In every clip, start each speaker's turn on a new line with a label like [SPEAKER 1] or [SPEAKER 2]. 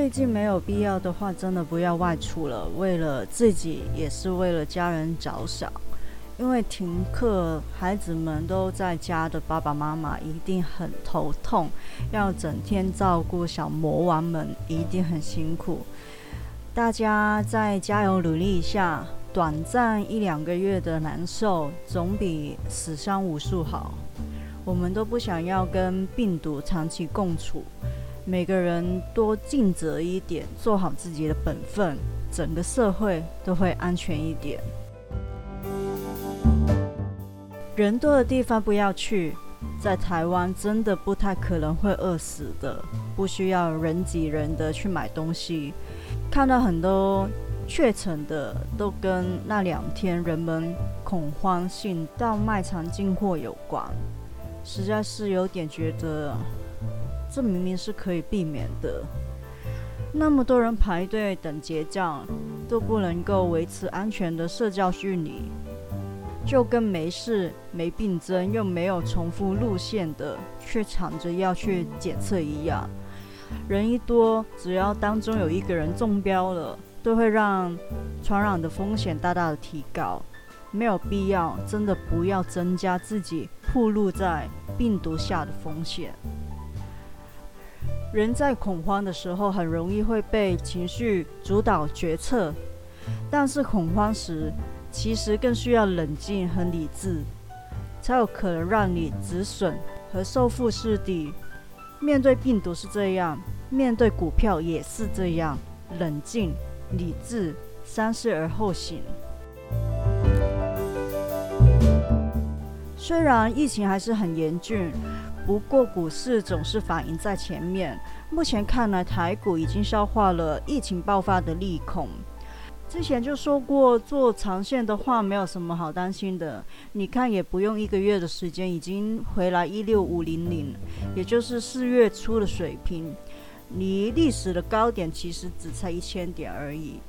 [SPEAKER 1] 最近没有必要的话，真的不要外出了。为了自己，也是为了家人着想。因为停课，孩子们都在家的爸爸妈妈一定很头痛，要整天照顾小魔王们，一定很辛苦。大家再加油努力一下，短暂一两个月的难受，总比死伤无数好。我们都不想要跟病毒长期共处，每个人多尽责一点，做好自己的本分，整个社会都会安全一点。人多的地方不要去，在台湾真的不太可能会饿死的，不需要人挤人的去买东西。看到很多确诊的都跟那两天人们恐慌性到卖场进货有关，实在是有点觉得，这明明是可以避免的。那么多人排队等结账，都不能够维持安全的社交距离。就跟没事、没病症又没有重复路线的，却抢着要去检测一样。人一多，只要当中有一个人中标了，都会让传染的风险大大的提高。没有必要，真的不要增加自己暴露在病毒下的风险。人在恐慌的时候，很容易会被情绪主导决策，但是恐慌时。其实更需要冷静和理智，才有可能让你止损和收复失地。面对病毒是这样，面对股票也是这样，冷静、理智、三思而后行。虽然疫情还是很严峻，不过股市总是反应在前面。目前看来，台股已经消化了疫情爆发的利空。之前就说过，做长线的话没有什么好担心的。你看，也不用一个月的时间，已经回来一六五零零，也就是四月初的水平，离历史的高点其实只差一千点而已。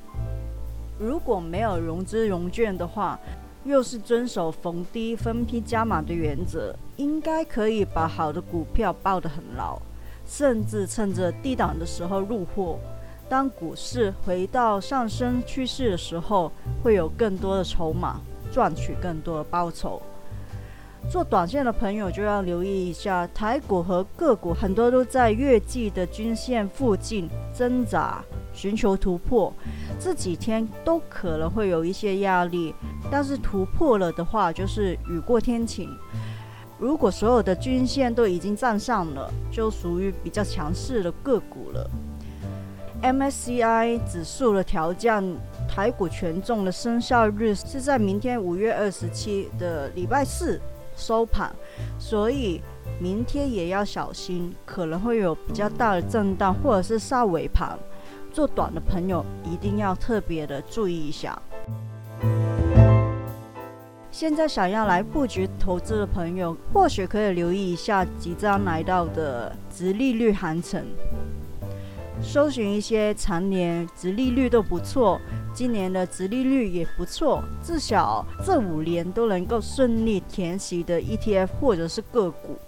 [SPEAKER 1] 如果没有融资融券的话，又是遵守逢低分批加码的原则，应该可以把好的股票抱得很牢，甚至趁着低档的时候入货。当股市回到上升趋势的时候，会有更多的筹码赚取更多的报酬。做短线的朋友就要留意一下，台股和个股很多都在月季的均线附近挣扎，寻求突破。这几天都可能会有一些压力，但是突破了的话，就是雨过天晴。如果所有的均线都已经站上了，就属于比较强势的个股了。MSCI 指数的调降，台股权重的生效日是在明天五月二十七的礼拜四收盘，所以明天也要小心，可能会有比较大的震荡或者是杀尾盘。做短的朋友一定要特别的注意一下。现在想要来布局投资的朋友，或许可以留意一下即将来到的直利率行情。搜寻一些常年直利率都不错，今年的直利率也不错，至少这五年都能够顺利填息的 ETF 或者是个股。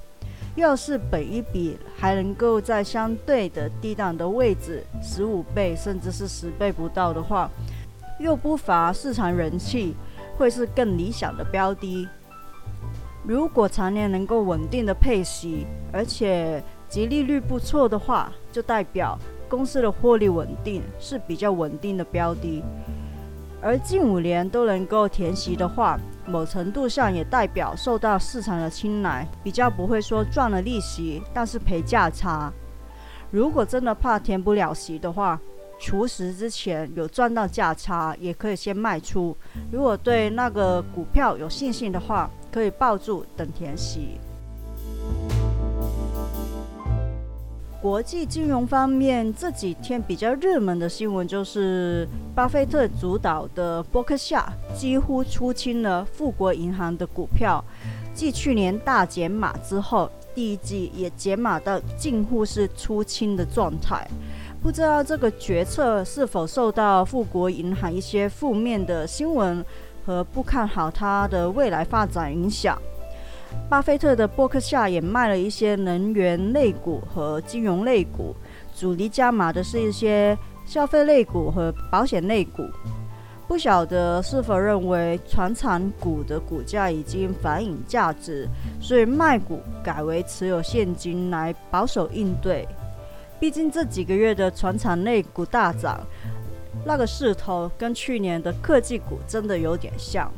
[SPEAKER 1] 要是本一笔还能够在相对的低档的位置，十五倍甚至是十倍不到的话，又不乏市场人气，会是更理想的标的。如果常年能够稳定的配息，而且及利率不错的话，就代表。公司的获利稳定是比较稳定的标的，而近五年都能够填息的话，某程度上也代表受到市场的青睐，比较不会说赚了利息但是赔价差。如果真的怕填不了息的话，除时之前有赚到价差，也可以先卖出。如果对那个股票有信心的话，可以抱住等填息。国际金融方面，这几天比较热门的新闻就是，巴菲特主导的伯克夏几乎出清了富国银行的股票，继去年大减码之后，第一季也减码到近乎是出清的状态。不知道这个决策是否受到富国银行一些负面的新闻和不看好它的未来发展影响。巴菲特的伯克夏也卖了一些能源类股和金融类股，主力加码的是一些消费类股和保险类股。不晓得是否认为船产股的股价已经反映价值，所以卖股改为持有现金来保守应对。毕竟这几个月的船产类股大涨，那个势头跟去年的科技股真的有点像。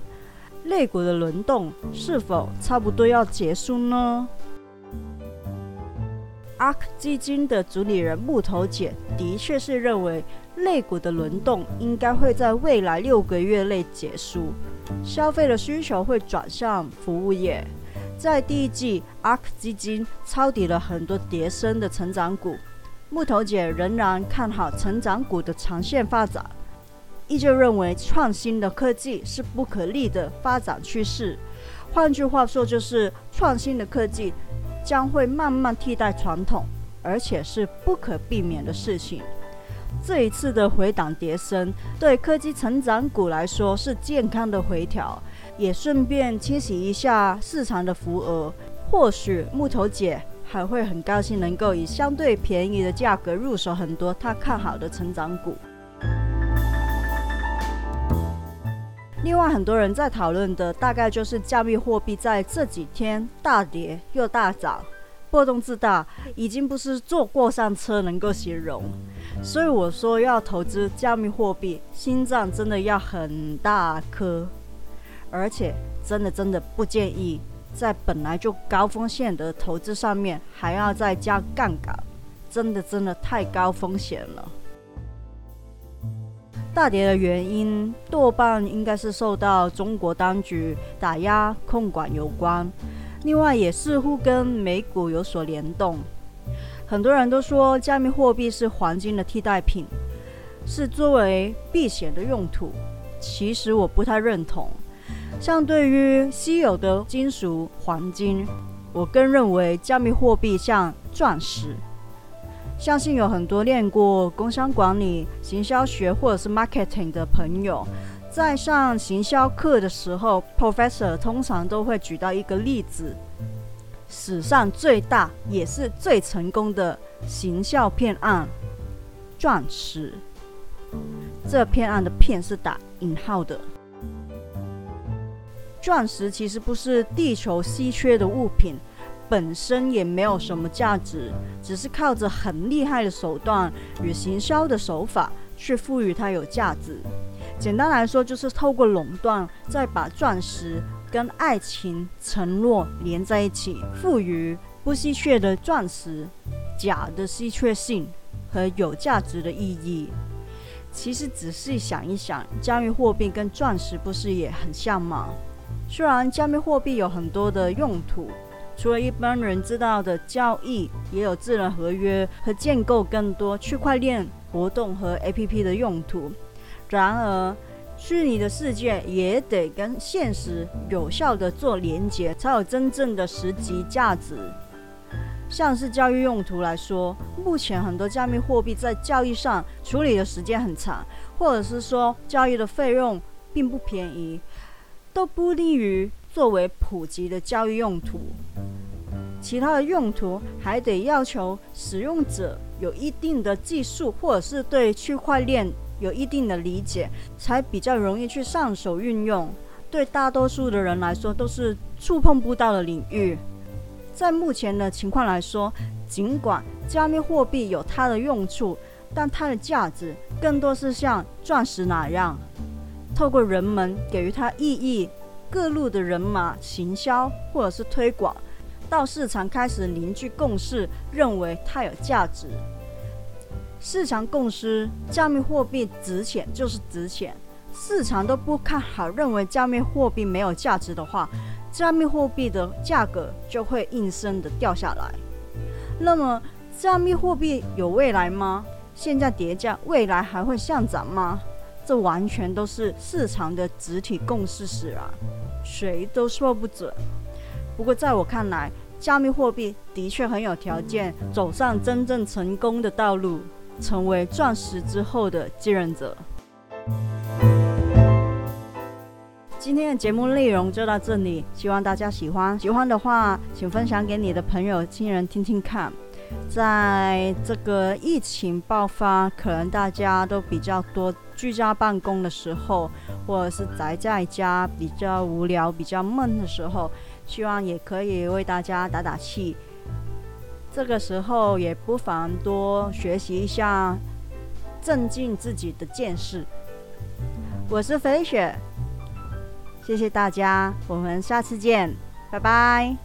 [SPEAKER 1] 类股的轮动是否差不多要结束呢？ARK 基金的主理人木头姐的确是认为类股的轮动应该会在未来六个月内结束，消费的需求会转向服务业。在第一季，ARK 基金抄底了很多跌升的成长股，木头姐仍然看好成长股的长线发展。依旧认为创新的科技是不可逆的发展趋势。换句话说，就是创新的科技将会慢慢替代传统，而且是不可避免的事情。这一次的回档跌升，对科技成长股来说是健康的回调，也顺便清洗一下市场的浮额。或许木头姐还会很高兴，能够以相对便宜的价格入手很多她看好的成长股。另外，很多人在讨论的大概就是加密货币在这几天大跌又大涨，波动之大，已经不是坐过山车能够形容。所以我说要投资加密货币，心脏真的要很大颗，而且真的真的不建议在本来就高风险的投资上面还要再加杠杆，真的真的太高风险了。大跌的原因多半应该是受到中国当局打压控管有关，另外也似乎跟美股有所联动。很多人都说加密货币是黄金的替代品，是作为避险的用途。其实我不太认同。像对于稀有的金属黄金，我更认为加密货币像钻石。相信有很多练过工商管理、行销学或者是 marketing 的朋友，在上行销课的时候，professor 通常都会举到一个例子：史上最大也是最成功的行销骗案——钻石。这骗案的“骗”是打引号的。钻石其实不是地球稀缺的物品。本身也没有什么价值，只是靠着很厉害的手段与行销的手法去赋予它有价值。简单来说，就是透过垄断，再把钻石跟爱情承诺连在一起，赋予不稀缺的钻石假的稀缺性和有价值的意义。其实仔细想一想，加密货币跟钻石不是也很像吗？虽然加密货币有很多的用途。除了一般人知道的交易，也有智能合约和建构更多区块链活动和 APP 的用途。然而，虚拟的世界也得跟现实有效的做连接，才有真正的实际价值。像是教育用途来说，目前很多加密货币在交易上处理的时间很长，或者是说交易的费用并不便宜，都不利于。作为普及的交易用途，其他的用途还得要求使用者有一定的技术，或者是对区块链有一定的理解，才比较容易去上手运用。对大多数的人来说，都是触碰不到的领域。在目前的情况来说，尽管加密货币有它的用处，但它的价值更多是像钻石那样，透过人们给予它意义。各路的人马行销或者是推广，到市场开始凝聚共识，认为它有价值。市场共识，加密货币值钱就是值钱，市场都不看好，认为加密货币没有价值的话，加密货币的价格就会应声的掉下来。那么，加密货币有未来吗？现在叠加，未来还会上涨吗？这完全都是市场的集体共识时啊，谁都说不准。不过在我看来，加密货币的确很有条件走上真正成功的道路，成为钻石之后的继任者。今天的节目内容就到这里，希望大家喜欢。喜欢的话，请分享给你的朋友、亲人听听看。在这个疫情爆发，可能大家都比较多居家办公的时候，或者是宅在家比较无聊、比较闷的时候，希望也可以为大家打打气。这个时候也不妨多学习一下，增进自己的见识。我是飞雪，谢谢大家，我们下次见，拜拜。